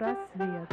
Психпросвет.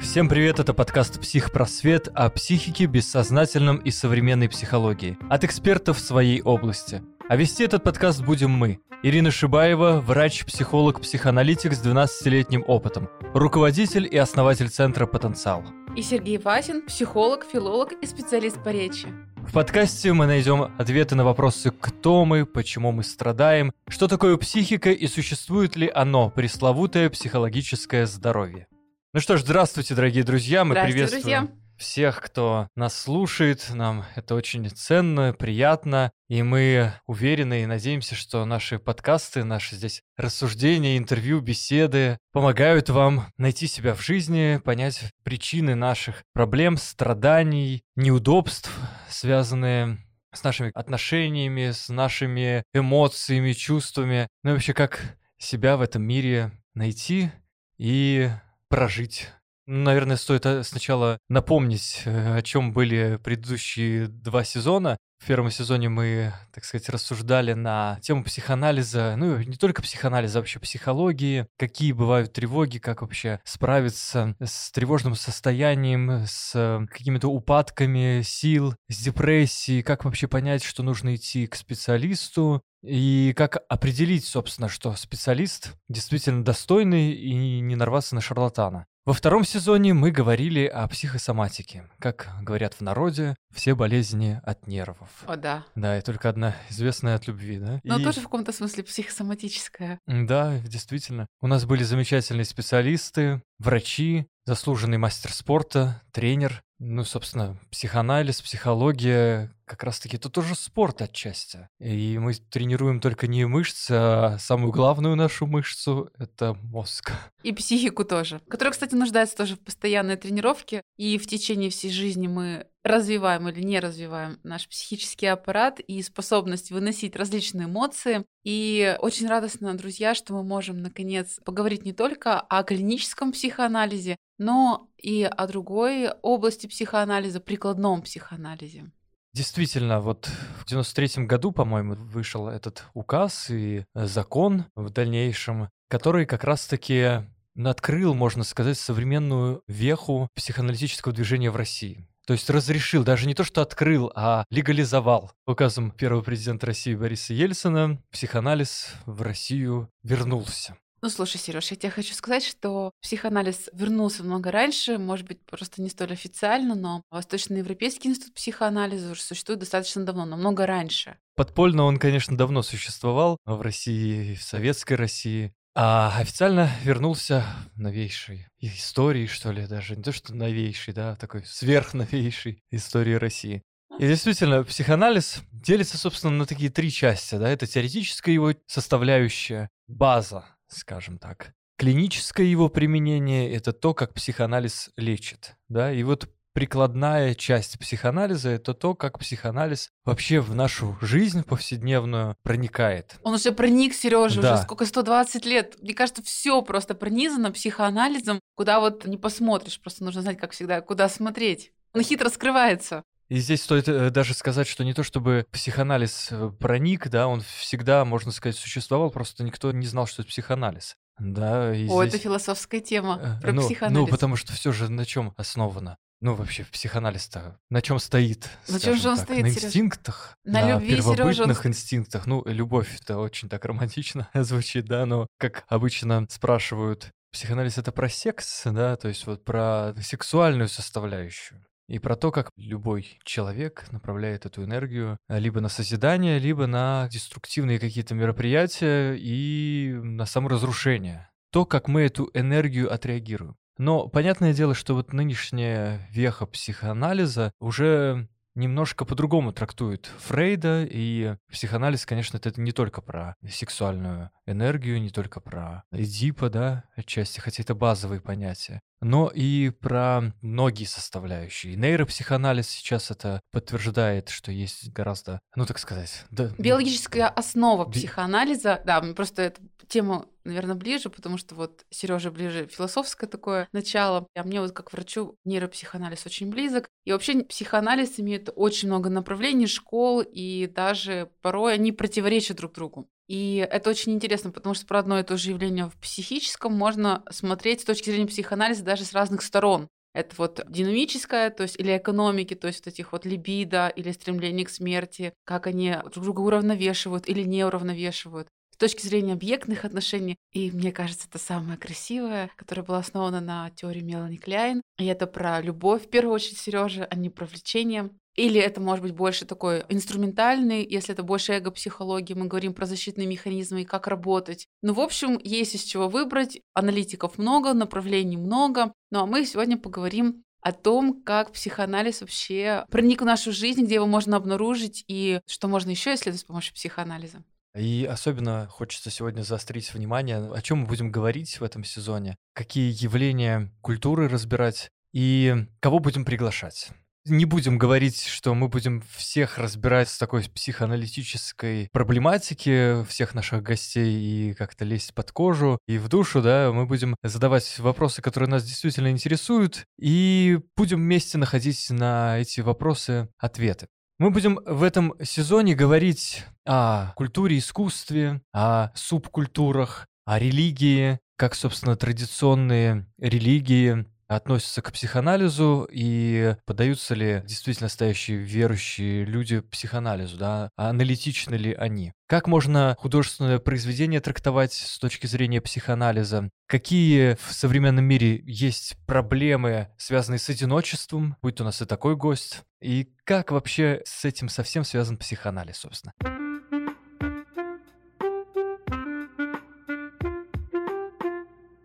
Всем привет, это подкаст «Психпросвет» о психике, бессознательном и современной психологии. От экспертов в своей области. А вести этот подкаст будем мы. Ирина Шибаева, врач, психолог, психоаналитик с 12-летним опытом, руководитель и основатель Центра «Потенциал». И Сергей Васин, психолог, филолог и специалист по речи. В подкасте мы найдем ответы на вопросы «Кто мы?», «Почему мы страдаем?», «Что такое психика?» и существует ли оно, пресловутое психологическое здоровье. Ну что ж, здравствуйте, дорогие друзья, мы приветствуем друзья. Всех, кто нас слушает, нам это очень ценно, приятно, и мы уверены и надеемся, что наши подкасты, наши здесь рассуждения, интервью, беседы помогают вам найти себя в жизни, понять причины наших проблем, страданий, неудобств, связанные с нашими отношениями, с нашими эмоциями, чувствами, ну и вообще как себя в этом мире найти и прожить. Наверное, стоит э, сначала напомнить, э, о чем были предыдущие два сезона. В первом сезоне мы, так сказать, рассуждали на тему психоанализа, ну не только психоанализа, а вообще психологии, какие бывают тревоги, как вообще справиться с тревожным состоянием, с э, какими-то упадками сил, с депрессией, как вообще понять, что нужно идти к специалисту, и как определить, собственно, что специалист действительно достойный и не нарваться на шарлатана. Во втором сезоне мы говорили о психосоматике. Как говорят в народе, все болезни от нервов. О, да. Да, и только одна известная от любви, да? Но И- тоже в каком-то смысле психосоматическая. Да, действительно. У нас были замечательные специалисты, врачи, заслуженный мастер спорта, тренер. Ну, собственно, психоанализ, психология, как раз-таки это тоже спорт отчасти. И мы тренируем только не мышцы, а самую главную нашу мышцу — это мозг. И психику тоже, которая, кстати, нуждается тоже в постоянной тренировке. И в течение всей жизни мы развиваем или не развиваем наш психический аппарат и способность выносить различные эмоции. И очень радостно, друзья, что мы можем, наконец, поговорить не только о клиническом психоанализе, но и о другой области психоанализа, прикладном психоанализе. Действительно, вот в 93 году, по-моему, вышел этот указ и э, закон в дальнейшем, который как раз-таки открыл, можно сказать, современную веху психоаналитического движения в России. То есть разрешил, даже не то, что открыл, а легализовал. Указом первого президента России Бориса Ельцина психоанализ в Россию вернулся. Ну, слушай, Сереж, я тебе хочу сказать, что психоанализ вернулся много раньше, может быть, просто не столь официально, но Восточноевропейский институт психоанализа уже существует достаточно давно, намного раньше. Подпольно он, конечно, давно существовал в России, в советской России. А официально вернулся новейшей истории, что ли, даже не то, что новейшей, да, такой сверхновейшей истории России. И действительно, психоанализ делится, собственно, на такие три части, да, это теоретическая его составляющая, база, скажем так. Клиническое его применение — это то, как психоанализ лечит, да, и вот прикладная часть психоанализа — это то, как психоанализ вообще в нашу жизнь повседневную проникает. Он уже проник, Сережа, Да. уже сколько, 120 лет. Мне кажется, все просто пронизано психоанализом, куда вот не посмотришь, просто нужно знать, как всегда, куда смотреть. Он хитро скрывается. И здесь стоит э, даже сказать, что не то чтобы психоанализ э, проник, да, он всегда, можно сказать, существовал, просто никто не знал, что это психоанализ. Да, и О, здесь, это философская тема э, про ну, психоанализ. Ну, потому что все же на чем основано? Ну, вообще, психоанализ-то на чем стоит? На скажем же он так? стоит, На инстинктах, На любви, Серёжа, он первобытных ст- инстинктах. Ну, любовь это очень так романтично звучит, да, но как обычно спрашивают, психоанализ это про секс, да, то есть вот про сексуальную составляющую. И про то, как любой человек направляет эту энергию а, либо на созидание, либо на деструктивные какие-то мероприятия и на саморазрушение. То, как мы эту энергию отреагируем. Но понятное дело, что вот нынешняя веха психоанализа уже немножко по-другому трактует Фрейда, и психоанализ, конечно, это не только про сексуальную энергию, не только про Эдипа, да, отчасти, хотя это базовые понятия, но и про многие составляющие. И нейропсихоанализ сейчас это подтверждает, что есть гораздо, ну, так сказать... Да, Биологическая основа Би- психоанализа, да, просто эта тема, наверное, ближе, потому что вот Сереже ближе философское такое начало, а мне вот как врачу нейропсихоанализ очень близок. И вообще психоанализ имеет очень много направлений, школ, и даже порой они противоречат друг другу. И это очень интересно, потому что про одно и то же явление в психическом можно смотреть с точки зрения психоанализа даже с разных сторон. Это вот динамическое, то есть или экономики, то есть вот этих вот либидо или стремление к смерти, как они друг друга уравновешивают или не уравновешивают с точки зрения объектных отношений. И мне кажется, это самое красивое, которое было основано на теории Мелани Кляйн. И это про любовь, в первую очередь, Сережа, а не про влечение. Или это может быть больше такой инструментальный, если это больше эго-психологии, мы говорим про защитные механизмы и как работать. Ну, в общем, есть из чего выбрать. Аналитиков много, направлений много. Ну, а мы сегодня поговорим о том, как психоанализ вообще проник в нашу жизнь, где его можно обнаружить и что можно еще исследовать с помощью психоанализа. И особенно хочется сегодня заострить внимание, о чем мы будем говорить в этом сезоне, какие явления культуры разбирать и кого будем приглашать. Не будем говорить, что мы будем всех разбирать с такой психоаналитической проблематики, всех наших гостей и как-то лезть под кожу и в душу, да, мы будем задавать вопросы, которые нас действительно интересуют, и будем вместе находить на эти вопросы ответы. Мы будем в этом сезоне говорить о культуре, искусстве, о субкультурах, о религии, как, собственно, традиционные религии относятся к психоанализу и поддаются ли действительно настоящие верующие люди психоанализу, да, а аналитичны ли они. Как можно художественное произведение трактовать с точки зрения психоанализа? Какие в современном мире есть проблемы, связанные с одиночеством, будь у нас и такой гость? И как вообще с этим совсем связан психоанализ, собственно?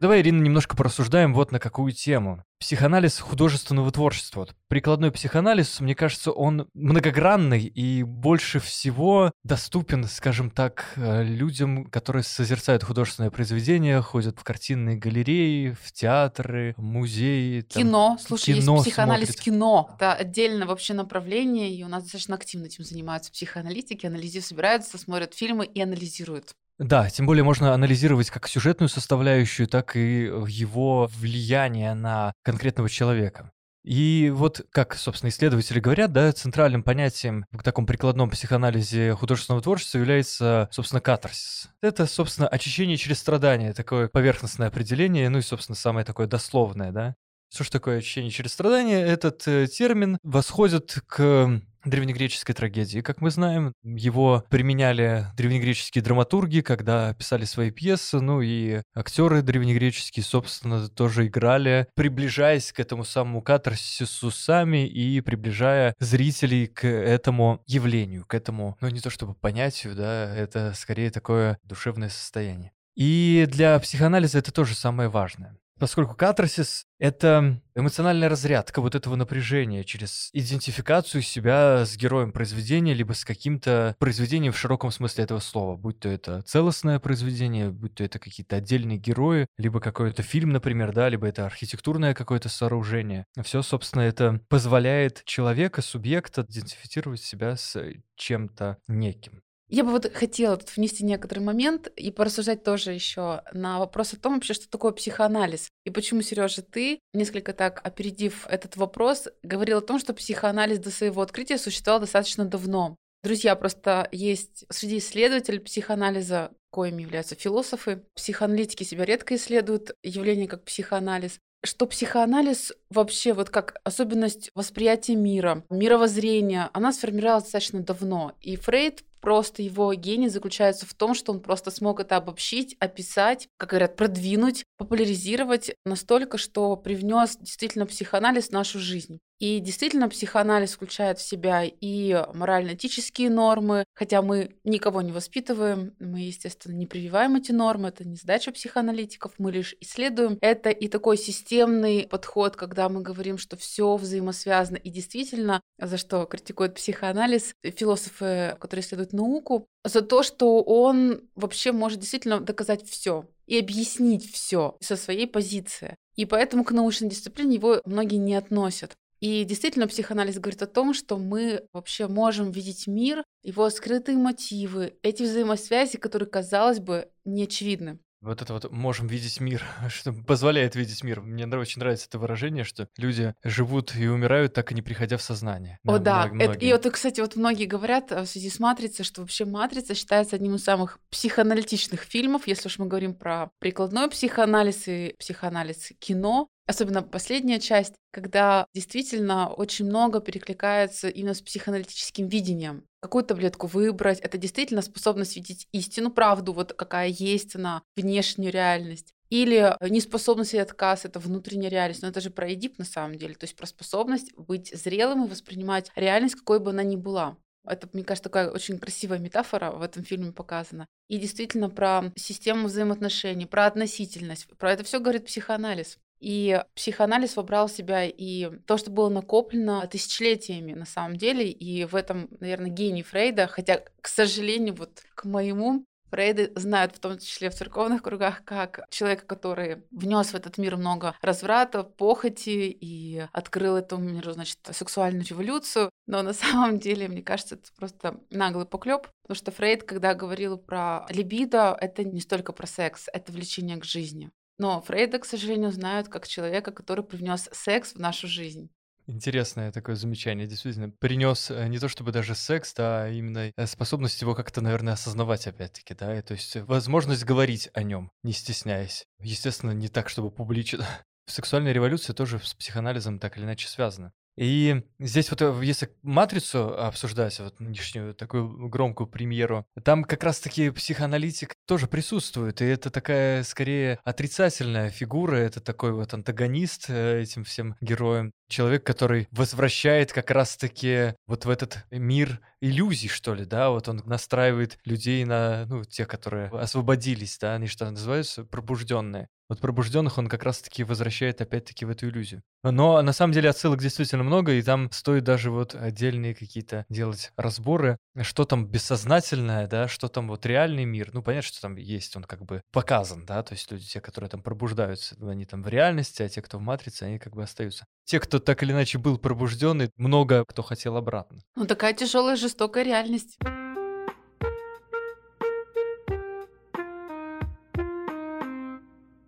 Давай, Ирина, немножко порассуждаем вот на какую тему. Психоанализ художественного творчества. Вот прикладной психоанализ, мне кажется, он многогранный и больше всего доступен, скажем так, э, людям, которые созерцают художественное произведение, ходят в картинные галереи, в театры, музеи. Там, кино. Слушай, кино есть психоанализ смотрят. кино. Это отдельно вообще направление, и у нас достаточно активно этим занимаются психоаналитики, анализируют, собираются, смотрят фильмы и анализируют. Да, тем более можно анализировать как сюжетную составляющую, так и его влияние на конкретного человека. И вот, как, собственно, исследователи говорят, да, центральным понятием в таком прикладном психоанализе художественного творчества является, собственно, катарсис. Это, собственно, очищение через страдания, такое поверхностное определение, ну и, собственно, самое такое дословное, да. Что ж такое очищение через страдания? Этот э, термин восходит к древнегреческой трагедии. Как мы знаем, его применяли древнегреческие драматурги, когда писали свои пьесы, ну и актеры древнегреческие, собственно, тоже играли, приближаясь к этому самому катарсису сами и приближая зрителей к этому явлению, к этому, ну не то чтобы понятию, да, это скорее такое душевное состояние. И для психоанализа это тоже самое важное. Поскольку катарсис — это эмоциональная разрядка вот этого напряжения через идентификацию себя с героем произведения, либо с каким-то произведением в широком смысле этого слова, будь то это целостное произведение, будь то это какие-то отдельные герои, либо какой-то фильм, например, да, либо это архитектурное какое-то сооружение. Все, собственно, это позволяет человека, субъекта идентифицировать себя с чем-то неким. Я бы вот хотела тут внести некоторый момент и порассуждать тоже еще на вопрос о том вообще, что такое психоанализ. И почему, Сережа, ты, несколько так опередив этот вопрос, говорил о том, что психоанализ до своего открытия существовал достаточно давно. Друзья, просто есть среди исследователей психоанализа, коими являются философы, психоаналитики себя редко исследуют явление как психоанализ, что психоанализ вообще вот как особенность восприятия мира, мировоззрения, она сформировалась достаточно давно. И Фрейд просто его гений заключается в том, что он просто смог это обобщить, описать, как говорят, продвинуть, популяризировать настолько, что привнес действительно психоанализ в нашу жизнь. И действительно, психоанализ включает в себя и морально-этические нормы, хотя мы никого не воспитываем, мы, естественно, не прививаем эти нормы, это не задача психоаналитиков, мы лишь исследуем. Это и такой системный подход, когда мы говорим, что все взаимосвязано, и действительно, за что критикует психоанализ, философы, которые исследуют науку, за то, что он вообще может действительно доказать все и объяснить все со своей позиции. И поэтому к научной дисциплине его многие не относят. И действительно, психоанализ говорит о том, что мы вообще можем видеть мир, его скрытые мотивы, эти взаимосвязи, которые, казалось бы, не очевидны. Вот это вот «можем видеть мир», что позволяет видеть мир. Мне очень нравится это выражение, что люди живут и умирают, так и не приходя в сознание. О, да. Это, и вот, кстати, вот многие говорят в связи с «Матрицей», что вообще «Матрица» считается одним из самых психоаналитичных фильмов, если уж мы говорим про прикладной психоанализ и психоанализ кино, Особенно последняя часть, когда действительно очень много перекликается именно с психоаналитическим видением. Какую таблетку выбрать, это действительно способность видеть истину, правду, вот какая есть она, внешнюю реальность. Или неспособность и отказ — это внутренняя реальность. Но это же про Эдип на самом деле. То есть про способность быть зрелым и воспринимать реальность, какой бы она ни была. Это, мне кажется, такая очень красивая метафора в этом фильме показана. И действительно про систему взаимоотношений, про относительность. Про это все говорит психоанализ. И психоанализ вобрал в себя и то, что было накоплено тысячелетиями на самом деле, и в этом, наверное, гений Фрейда, хотя, к сожалению, вот к моему Фрейды знают, в том числе в церковных кругах, как человека, который внес в этот мир много разврата, похоти и открыл этому миру, значит, сексуальную революцию. Но на самом деле, мне кажется, это просто наглый поклеп, потому что Фрейд, когда говорил про либидо, это не столько про секс, это влечение к жизни. Но Фрейда, к сожалению, знают как человека, который привнес секс в нашу жизнь. Интересное такое замечание, действительно. Принес э, не то чтобы даже секс, а именно э, способность его как-то, наверное, осознавать опять-таки, да, и то есть возможность говорить о нем, не стесняясь. Естественно, не так, чтобы публично. Сексуальная революция тоже с психоанализом так или иначе связана. И здесь вот, э, если «Матрицу» обсуждать, вот нынешнюю такую громкую премьеру, там как раз-таки психоаналитик тоже присутствует, и это такая, скорее, отрицательная фигура, это такой вот антагонист э, этим всем героям. Человек, который возвращает как раз-таки вот в этот мир иллюзий, что ли, да, вот он настраивает людей на, ну, тех, которые освободились, да, они что называются, пробужденные. Вот пробужденных он как раз-таки возвращает опять-таки в эту иллюзию. Но на самом деле отсылок действительно много, и там стоит даже вот отдельные какие-то делать разборы, что там бессознательное, да, что там вот реальный мир. Ну, понятно, что там есть, он как бы показан, да, то есть люди, те, которые там пробуждаются, они там в реальности, а те, кто в матрице, они как бы остаются. Те, кто так или иначе был пробужденный, много кто хотел обратно. Ну, такая тяжелая, жестокая реальность.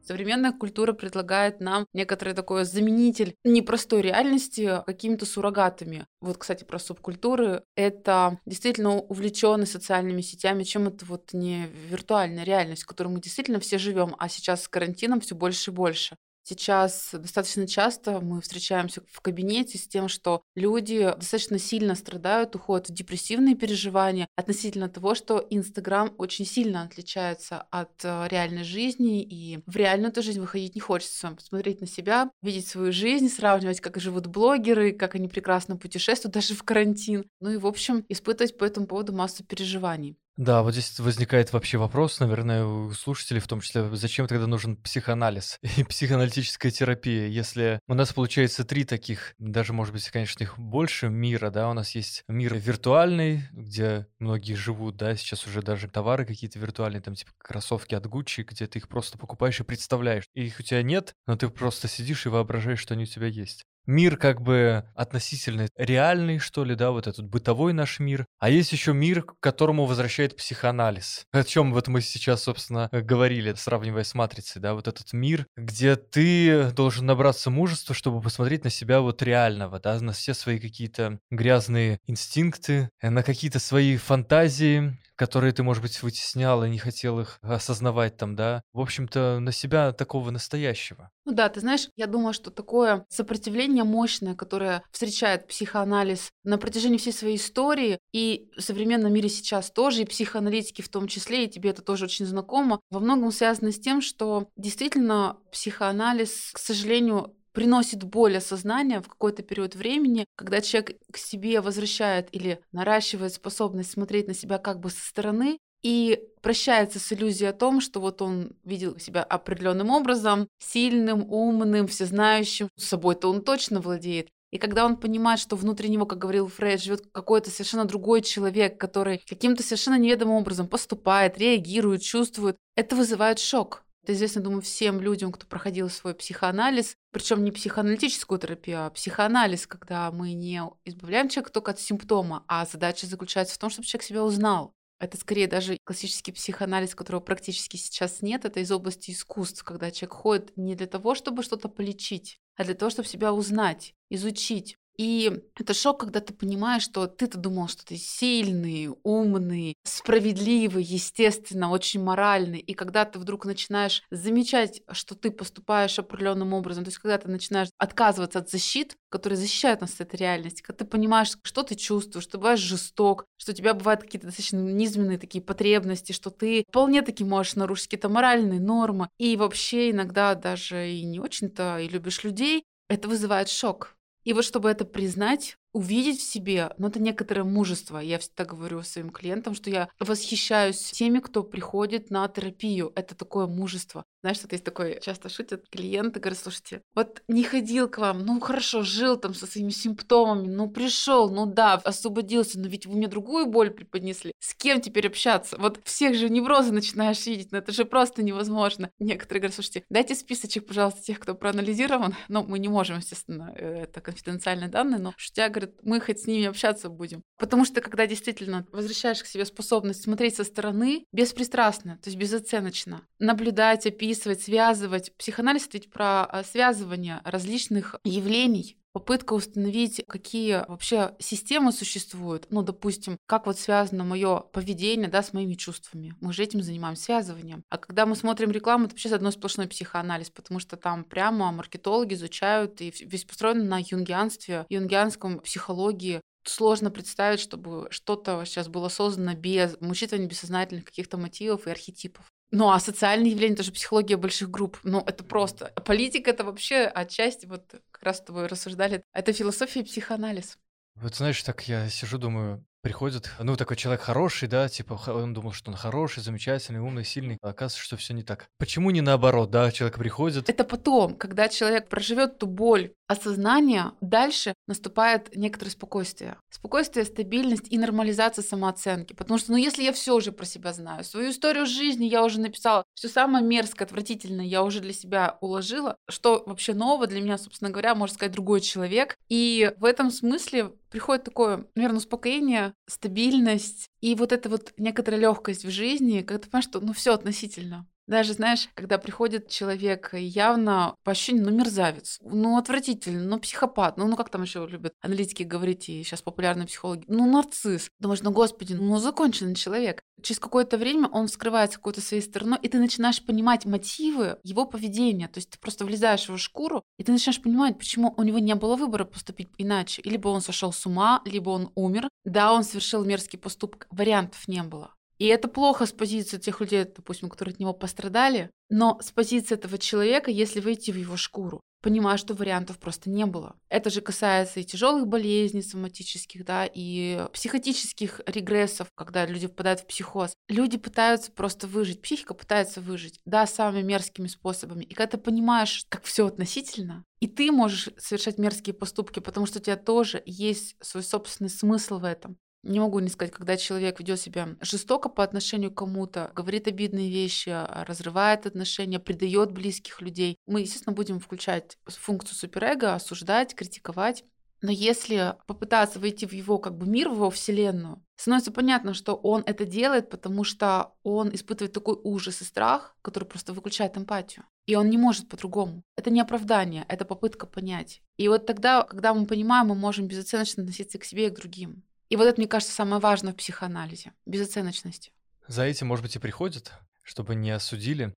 Современная культура предлагает нам некоторый такой заменитель непростой реальности какими-то суррогатами. Вот, кстати, про субкультуры. Это действительно увлеченность социальными сетями, чем это вот не виртуальная реальность, в которой мы действительно все живем, а сейчас с карантином все больше и больше. Сейчас достаточно часто мы встречаемся в кабинете с тем, что люди достаточно сильно страдают, уходят в депрессивные переживания относительно того, что Инстаграм очень сильно отличается от э, реальной жизни, и в реальную эту жизнь выходить не хочется. Посмотреть на себя, видеть свою жизнь, сравнивать, как живут блогеры, как они прекрасно путешествуют даже в карантин. Ну и, в общем, испытывать по этому поводу массу переживаний. Да, вот здесь возникает вообще вопрос, наверное, у слушателей в том числе, зачем тогда нужен психоанализ и психоаналитическая терапия, если у нас получается три таких, даже, может быть, конечно, их больше мира, да, у нас есть мир виртуальный, где многие живут, да, сейчас уже даже товары какие-то виртуальные, там типа кроссовки от Gucci, где ты их просто покупаешь и представляешь. И их у тебя нет, но ты просто сидишь и воображаешь, что они у тебя есть мир как бы относительно реальный, что ли, да, вот этот бытовой наш мир. А есть еще мир, к которому возвращает психоанализ. О чем вот мы сейчас, собственно, говорили, сравнивая с матрицей, да, вот этот мир, где ты должен набраться мужества, чтобы посмотреть на себя вот реального, да, на все свои какие-то грязные инстинкты, на какие-то свои фантазии, которые ты, может быть, вытеснял и не хотел их осознавать там, да, в общем-то, на себя такого настоящего. Ну да, ты знаешь, я думаю, что такое сопротивление мощное, которое встречает психоанализ на протяжении всей своей истории, и в современном мире сейчас тоже, и психоаналитики в том числе, и тебе это тоже очень знакомо, во многом связано с тем, что действительно психоанализ, к сожалению, приносит боль осознания в какой-то период времени, когда человек к себе возвращает или наращивает способность смотреть на себя как бы со стороны, и прощается с иллюзией о том, что вот он видел себя определенным образом, сильным, умным, всезнающим, с собой-то он точно владеет. И когда он понимает, что внутри него, как говорил Фрейд, живет какой-то совершенно другой человек, который каким-то совершенно неведомым образом поступает, реагирует, чувствует, это вызывает шок. Это известно, думаю, всем людям, кто проходил свой психоанализ, причем не психоаналитическую терапию, а психоанализ, когда мы не избавляем человека только от симптома, а задача заключается в том, чтобы человек себя узнал. Это скорее даже классический психоанализ, которого практически сейчас нет. Это из области искусств, когда человек ходит не для того, чтобы что-то полечить, а для того, чтобы себя узнать, изучить, и это шок, когда ты понимаешь, что ты-то думал, что ты сильный, умный, справедливый, естественно, очень моральный. И когда ты вдруг начинаешь замечать, что ты поступаешь определенным образом, то есть когда ты начинаешь отказываться от защит, которые защищают нас от этой реальности, когда ты понимаешь, что ты чувствуешь, что ты бываешь жесток, что у тебя бывают какие-то достаточно низменные такие потребности, что ты вполне таки можешь нарушить какие-то моральные нормы, и вообще иногда даже и не очень-то и любишь людей, это вызывает шок. И вот чтобы это признать, увидеть в себе, ну, это некоторое мужество. Я всегда говорю своим клиентам, что я восхищаюсь теми, кто приходит на терапию. Это такое мужество. Знаешь, что есть такое, часто шутят клиенты, говорят, слушайте, вот не ходил к вам, ну хорошо, жил там со своими симптомами, ну пришел, ну да, освободился, но ведь вы мне другую боль преподнесли. С кем теперь общаться? Вот всех же неврозы начинаешь видеть, но это же просто невозможно. Некоторые говорят, слушайте, дайте списочек, пожалуйста, тех, кто проанализирован. Ну, мы не можем, естественно, э, это конфиденциальные данные, но шутя говорит, мы хоть с ними общаться будем. Потому что когда действительно возвращаешь к себе способность смотреть со стороны беспристрастно, то есть безоценочно, наблюдать, описывать, связывать. Психоанализ ведь про а, связывание различных явлений, попытка установить, какие вообще системы существуют. Ну, допустим, как вот связано мое поведение да, с моими чувствами. Мы же этим занимаемся, связыванием. А когда мы смотрим рекламу, это вообще одно сплошной психоанализ, потому что там прямо маркетологи изучают, и весь построен на юнгианстве, юнгианском психологии, сложно представить, чтобы что-то сейчас было создано без учитывания бессознательных каких-то мотивов и архетипов. Ну, а социальные явления, тоже психология больших групп. Ну, это просто... Политика — это вообще отчасти, вот как раз с тобой рассуждали, это философия и психоанализ. Вот знаешь, так я сижу, думаю, приходит, ну, такой человек хороший, да, типа, он думал, что он хороший, замечательный, умный, сильный, а оказывается, что все не так. Почему не наоборот, да, человек приходит? Это потом, когда человек проживет ту боль осознания, дальше наступает некоторое спокойствие. Спокойствие, стабильность и нормализация самооценки. Потому что, ну, если я все уже про себя знаю, свою историю жизни я уже написала, все самое мерзкое, отвратительное я уже для себя уложила, что вообще нового для меня, собственно говоря, можно сказать, другой человек. И в этом смысле приходит такое, наверное, успокоение, стабильность и вот эта вот некоторая легкость в жизни, когда ты понимаешь, что ну все относительно. Даже, знаешь, когда приходит человек явно по ощущению, ну, мерзавец, ну, отвратительный, ну, психопат, ну, ну, как там еще любят аналитики говорить, и сейчас популярные психологи, ну, нарцисс. Думаешь, ну, господи, ну, законченный человек. Через какое-то время он скрывается какой-то своей стороной, и ты начинаешь понимать мотивы его поведения. То есть ты просто влезаешь в его шкуру, и ты начинаешь понимать, почему у него не было выбора поступить иначе. Либо он сошел с ума, либо он умер. Да, он совершил мерзкий поступок, вариантов не было. И это плохо с позиции тех людей, допустим, которые от него пострадали, но с позиции этого человека, если войти в его шкуру, понимая, что вариантов просто не было. Это же касается и тяжелых болезней соматических, да, и психотических регрессов, когда люди впадают в психоз. Люди пытаются просто выжить, психика пытается выжить, да, самыми мерзкими способами. И когда ты понимаешь, как все относительно, и ты можешь совершать мерзкие поступки, потому что у тебя тоже есть свой собственный смысл в этом. Не могу не сказать, когда человек ведет себя жестоко по отношению к кому-то, говорит обидные вещи, а, разрывает отношения, предает близких людей, мы, естественно, будем включать функцию суперэго, осуждать, критиковать. Но если попытаться войти в его как бы мир, в его вселенную, становится понятно, что он это делает, потому что он испытывает такой ужас и страх, который просто выключает эмпатию. И он не может по-другому. Это не оправдание, это попытка понять. И вот тогда, когда мы понимаем, мы можем безоценочно относиться к себе и к другим. И вот это, мне кажется, самое важное в психоанализе – безоценочность. За этим, может быть, и приходят, чтобы не осудили.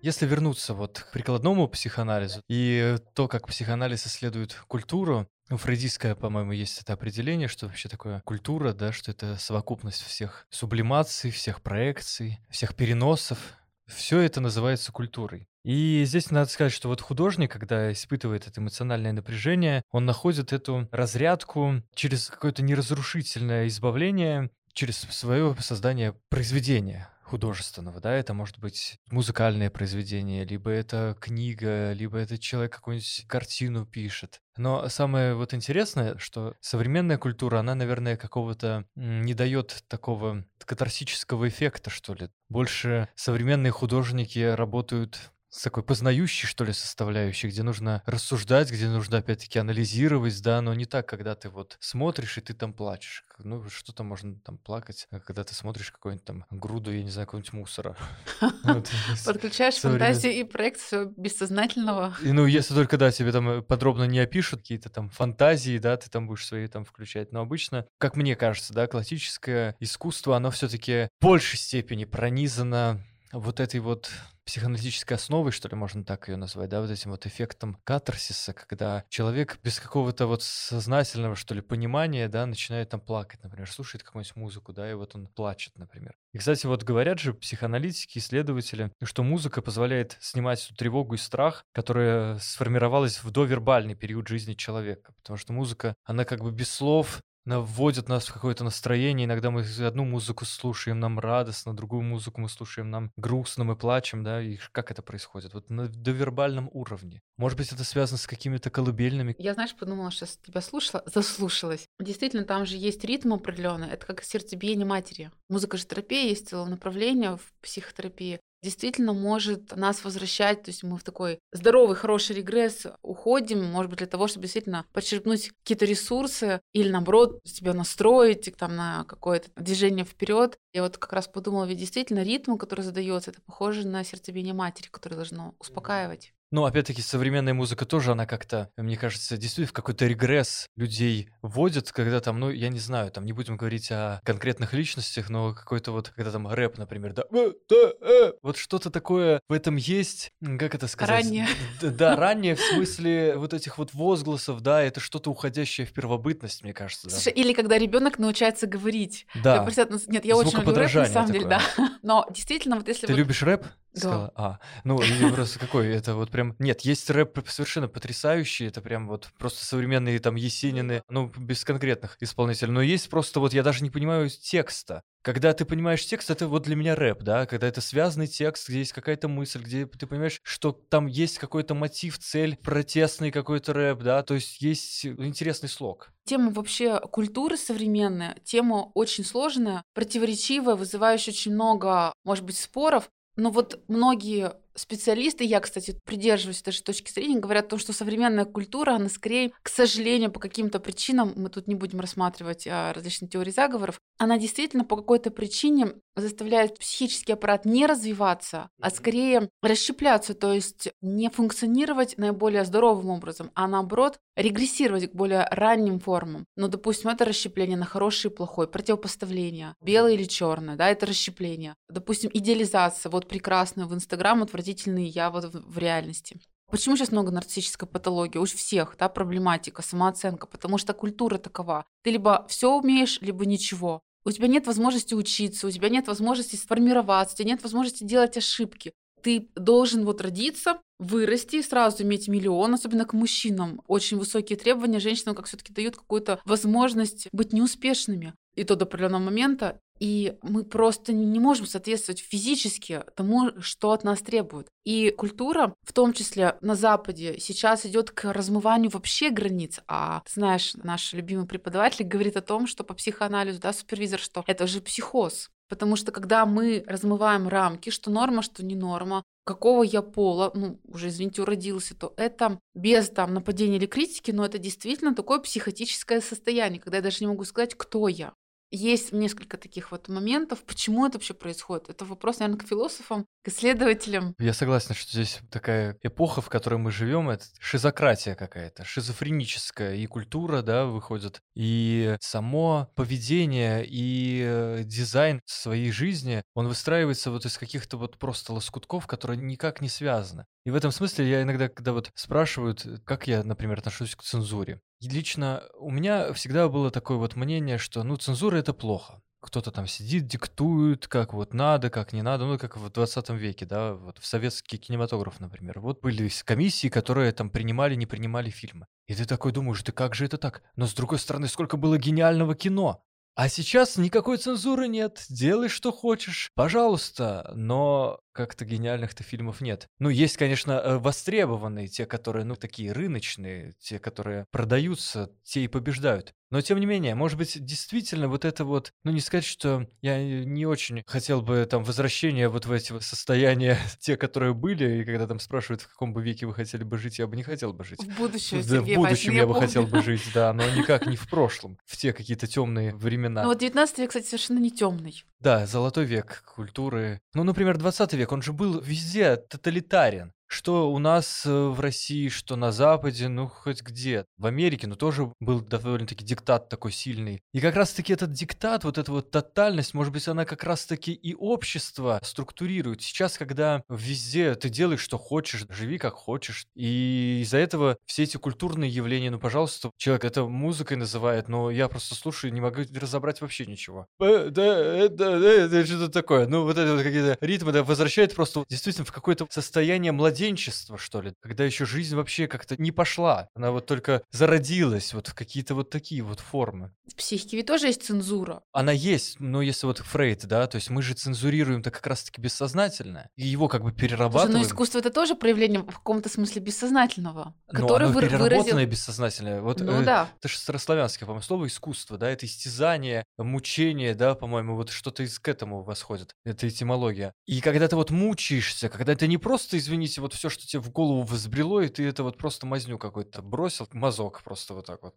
Если вернуться вот к прикладному психоанализу и то, как психоанализ исследует культуру, ну, фрейдистское, по-моему, есть это определение, что вообще такое культура, да, что это совокупность всех сублимаций, всех проекций, всех переносов, все это называется культурой. И здесь надо сказать, что вот художник, когда испытывает это эмоциональное напряжение, он находит эту разрядку через какое-то неразрушительное избавление, через свое создание произведения художественного, да, это может быть музыкальное произведение, либо это книга, либо это человек какую-нибудь картину пишет. Но самое вот интересное, что современная культура, она, наверное, какого-то не дает такого катарсического эффекта, что ли. Больше современные художники работают с такой познающей, что ли, составляющей, где нужно рассуждать, где нужно, опять-таки, анализировать, да, но не так, когда ты вот смотришь, и ты там плачешь. Ну, что-то можно там плакать, а когда ты смотришь какую-нибудь там груду, я не знаю, какого-нибудь мусора. Подключаешь фантазию и проект все бессознательного. Ну, если только, да, тебе там э, подробно не опишут какие-то там фантазии, да, ты там будешь свои там включать. Но обычно, как мне кажется, да, классическое искусство, оно все-таки в большей степени пронизано вот этой вот психоаналитической основой, что ли, можно так ее назвать, да, вот этим вот эффектом катарсиса, когда человек без какого-то вот сознательного, что ли, понимания, да, начинает там плакать, например, слушает какую-нибудь музыку, да, и вот он плачет, например. И, кстати, вот говорят же психоаналитики, исследователи, что музыка позволяет снимать эту тревогу и страх, которая сформировалась в довербальный период жизни человека, потому что музыка, она как бы без слов вводят нас в какое-то настроение. Иногда мы одну музыку слушаем, нам радостно, другую музыку мы слушаем, нам грустно, мы плачем, да, и как это происходит? Вот на довербальном уровне. Может быть, это связано с какими-то колыбельными? Я, знаешь, подумала, что тебя слушала, заслушалась. Действительно, там же есть ритм определенный, это как сердцебиение матери. Музыка же терапия, есть целое направление в психотерапии действительно может нас возвращать, то есть мы в такой здоровый, хороший регресс уходим, может быть, для того, чтобы действительно подчерпнуть какие-то ресурсы или, наоборот, себя настроить там, на какое-то движение вперед. Я вот как раз подумала, ведь действительно ритм, который задается, это похоже на сердцебиение матери, которое должно успокаивать. Ну, опять-таки, современная музыка тоже, она как-то, мне кажется, действительно в какой-то регресс людей вводит, когда там, ну, я не знаю, там не будем говорить о конкретных личностях, но какой-то вот, когда там рэп, например, да, э, да, э, вот что-то такое в этом есть, как это сказать? Раннее. Да, раннее в смысле вот этих вот возгласов, да, это что-то уходящее в первобытность, мне кажется. Слушай, или когда ребенок научается говорить. Да. Нет, я очень люблю рэп, на самом деле, да. Но действительно, вот если... Ты любишь рэп? Да. А, ну, просто какой, это вот прям... Нет, есть рэп совершенно потрясающий, это прям вот просто современные там Есенины, ну, без конкретных исполнителей, но есть просто вот, я даже не понимаю текста. Когда ты понимаешь текст, это вот для меня рэп, да, когда это связанный текст, где есть какая-то мысль, где ты понимаешь, что там есть какой-то мотив, цель, протестный какой-то рэп, да, то есть есть интересный слог. Тема вообще культуры современная, тема очень сложная, противоречивая, вызывающая очень много, может быть, споров, но вот многие специалисты, я, кстати, придерживаюсь этой же точки зрения, говорят о том, что современная культура, она скорее, к сожалению, по каким-то причинам, мы тут не будем рассматривать а, различные теории заговоров, она действительно по какой-то причине заставляет психический аппарат не развиваться, а скорее расщепляться, то есть не функционировать наиболее здоровым образом, а наоборот регрессировать к более ранним формам. Ну, допустим, это расщепление на хороший и плохой, противопоставление, белое или черное, да, это расщепление. Допустим, идеализация, вот прекрасно в Инстаграм отвратительный я вот в, реальности. Почему сейчас много нарциссической патологии? У всех, да, проблематика, самооценка, потому что культура такова. Ты либо все умеешь, либо ничего. У тебя нет возможности учиться, у тебя нет возможности сформироваться, у тебя нет возможности делать ошибки. Ты должен вот родиться, вырасти, сразу иметь миллион, особенно к мужчинам. Очень высокие требования женщинам, как все-таки дают какую-то возможность быть неуспешными. И то до определенного момента. И мы просто не можем соответствовать физически тому, что от нас требуют. И культура, в том числе на Западе, сейчас идет к размыванию вообще границ. А знаешь, наш любимый преподаватель говорит о том, что по психоанализу, да, супервизор, что это же психоз. Потому что когда мы размываем рамки, что норма, что не норма, какого я пола, ну, уже, извините, уродился, то это без там нападения или критики, но это действительно такое психотическое состояние, когда я даже не могу сказать, кто я есть несколько таких вот моментов. Почему это вообще происходит? Это вопрос, наверное, к философам, к исследователям. Я согласен, что здесь такая эпоха, в которой мы живем, это шизократия какая-то, шизофреническая и культура, да, выходит, и само поведение и э, дизайн своей жизни, он выстраивается вот из каких-то вот просто лоскутков, которые никак не связаны. И в этом смысле я иногда, когда вот спрашивают, как я, например, отношусь к цензуре, лично у меня всегда было такое вот мнение, что, ну, цензура — это плохо. Кто-то там сидит, диктует, как вот надо, как не надо, ну, как в 20 веке, да, вот в советский кинематограф, например. Вот были комиссии, которые там принимали, не принимали фильмы. И ты такой думаешь, да как же это так? Но с другой стороны, сколько было гениального кино. А сейчас никакой цензуры нет, делай что хочешь, пожалуйста. Но как-то гениальных-то фильмов нет. Ну, есть, конечно, э, востребованные, те, которые, ну, такие рыночные, те, которые продаются, те и побеждают. Но тем не менее, может быть, действительно вот это вот, ну не сказать, что я не очень хотел бы там возвращения вот в эти состояния, те, которые были, и когда там спрашивают, в каком бы веке вы хотели бы жить, я бы не хотел бы жить. В будущем, Да, в будущем я, я бы хотел бы жить, да, но никак не в прошлом, в те какие-то темные времена. Ну вот 19 век, кстати, совершенно не темный. Да, золотой век культуры. Ну, например, 20 век, он же был везде тоталитарен что у нас э, в России, что на Западе, ну хоть где. В Америке, ну тоже был довольно-таки диктат такой сильный. И как раз-таки этот диктат, вот эта вот тотальность, может быть, она как раз-таки и общество структурирует. Сейчас, когда везде ты делаешь, что хочешь, живи как хочешь, и из-за этого все эти культурные явления, ну, пожалуйста, человек это музыкой называет, но я просто слушаю не могу разобрать вообще ничего. Э, да, это, что-то такое. Ну, вот это вот какие-то ритмы, да, возвращает просто действительно в какое-то состояние младенчества младенчества, что ли, когда еще жизнь вообще как-то не пошла. Она вот только зародилась вот в какие-то вот такие вот формы. В психике ведь тоже есть цензура. Она есть, но если вот Фрейд, да, то есть мы же цензурируем-то как раз-таки бессознательно, и его как бы перерабатываем. Слушай, но искусство это тоже проявление в каком-то смысле бессознательного, которое вы, переработанное выразил... бессознательное. Вот, ну э, да. Это же старославянское, по-моему, слово искусство, да, это истязание, мучение, да, по-моему, вот что-то из к этому восходит. Это этимология. И когда ты вот мучаешься, когда ты не просто, извините, вот все, что тебе в голову взбрело, и ты это вот просто мазню какой-то бросил, мазок просто вот так вот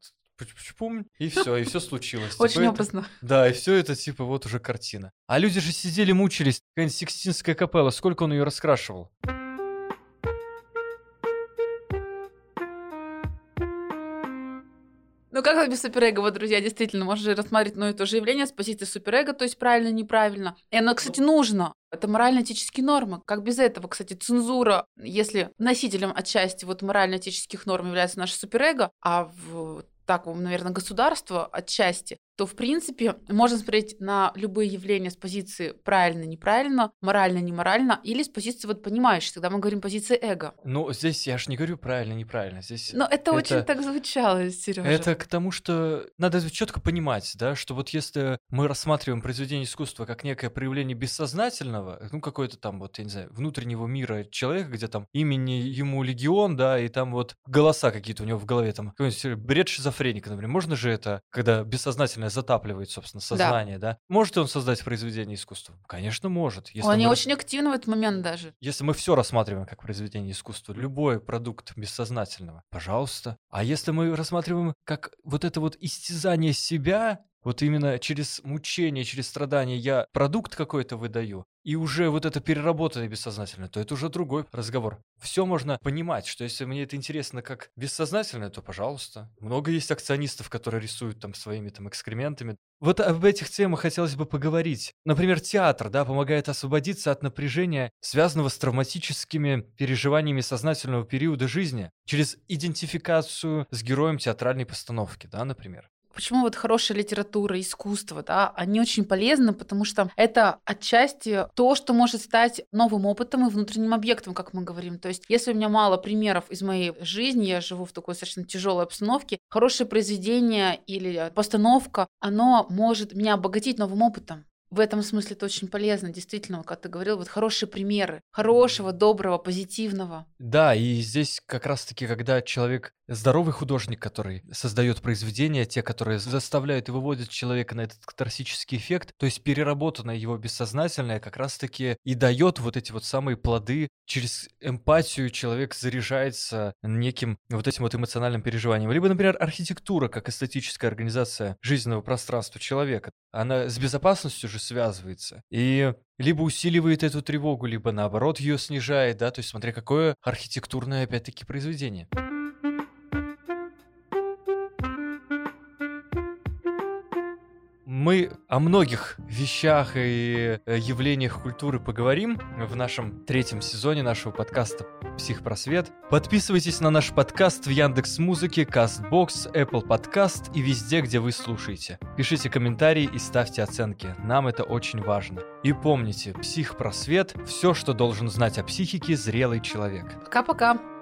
пум, и все, и все случилось. Типа Очень образно. Да, и все это типа вот уже картина. А люди же сидели, мучились. Какая-нибудь Сикстинская капелла, сколько он ее раскрашивал? Ну как без суперэго, вот, друзья, действительно, можно рассматривать одно и то же явление с позиции суперэго, то есть правильно, неправильно. И оно, кстати, нужно. Это морально-этические нормы. Как без этого, кстати, цензура, если носителем отчасти вот морально-этических норм является наше суперэго, а в так, наверное, государство отчасти, то, в принципе, можно смотреть на любые явления с позиции правильно-неправильно, морально-неморально, или с позиции, вот понимаешь, тогда мы говорим позиции эго. Ну, здесь я же не говорю правильно-неправильно. Здесь Но это, это очень так звучало, Сережа. Это к тому, что надо четко понимать, да, что вот если мы рассматриваем произведение искусства как некое проявление бессознательного, ну, какой-то там, вот, я не знаю, внутреннего мира человека, где там имени ему легион, да, и там вот голоса какие-то у него в голове, там, какой-нибудь бред шизофреника, например. Можно же это, когда бессознательно сознание затапливает, собственно, сознание, да. да? Может он создать произведение искусства? Конечно, может. Если Они мы... очень активны в этот момент даже. Если мы все рассматриваем как произведение искусства, любой продукт бессознательного, пожалуйста. А если мы рассматриваем как вот это вот истязание себя, вот именно через мучение, через страдания я продукт какой-то выдаю, и уже вот это переработанное бессознательное, то это уже другой разговор. Все можно понимать, что если мне это интересно как бессознательное, то пожалуйста. Много есть акционистов, которые рисуют там своими там экскрементами. Вот об этих темах хотелось бы поговорить. Например, театр, да, помогает освободиться от напряжения, связанного с травматическими переживаниями сознательного периода жизни, через идентификацию с героем театральной постановки, да, например. Почему вот хорошая литература, искусство, да, они очень полезны, потому что это отчасти то, что может стать новым опытом и внутренним объектом, как мы говорим. То есть, если у меня мало примеров из моей жизни, я живу в такой достаточно тяжелой обстановке, хорошее произведение или постановка, оно может меня обогатить новым опытом. В этом смысле это очень полезно, действительно, как ты говорил, вот хорошие примеры, хорошего, доброго, позитивного. Да, и здесь как раз-таки, когда человек здоровый художник, который создает произведения, те, которые заставляют и выводят человека на этот катарсический эффект, то есть переработанное его бессознательное как раз-таки и дает вот эти вот самые плоды. Через эмпатию человек заряжается неким вот этим вот эмоциональным переживанием. Либо, например, архитектура, как эстетическая организация жизненного пространства человека. Она с безопасностью же связывается. И либо усиливает эту тревогу, либо наоборот ее снижает, да, то есть смотря какое архитектурное, опять-таки, произведение. Мы о многих вещах и э, явлениях культуры поговорим в нашем третьем сезоне нашего подкаста «Психпросвет». Подписывайтесь на наш подкаст в Яндекс Музыке, Castbox, Apple Podcast и везде, где вы слушаете. Пишите комментарии и ставьте оценки. Нам это очень важно. И помните, «Психпросвет» — все, что должен знать о психике зрелый человек. Пока-пока.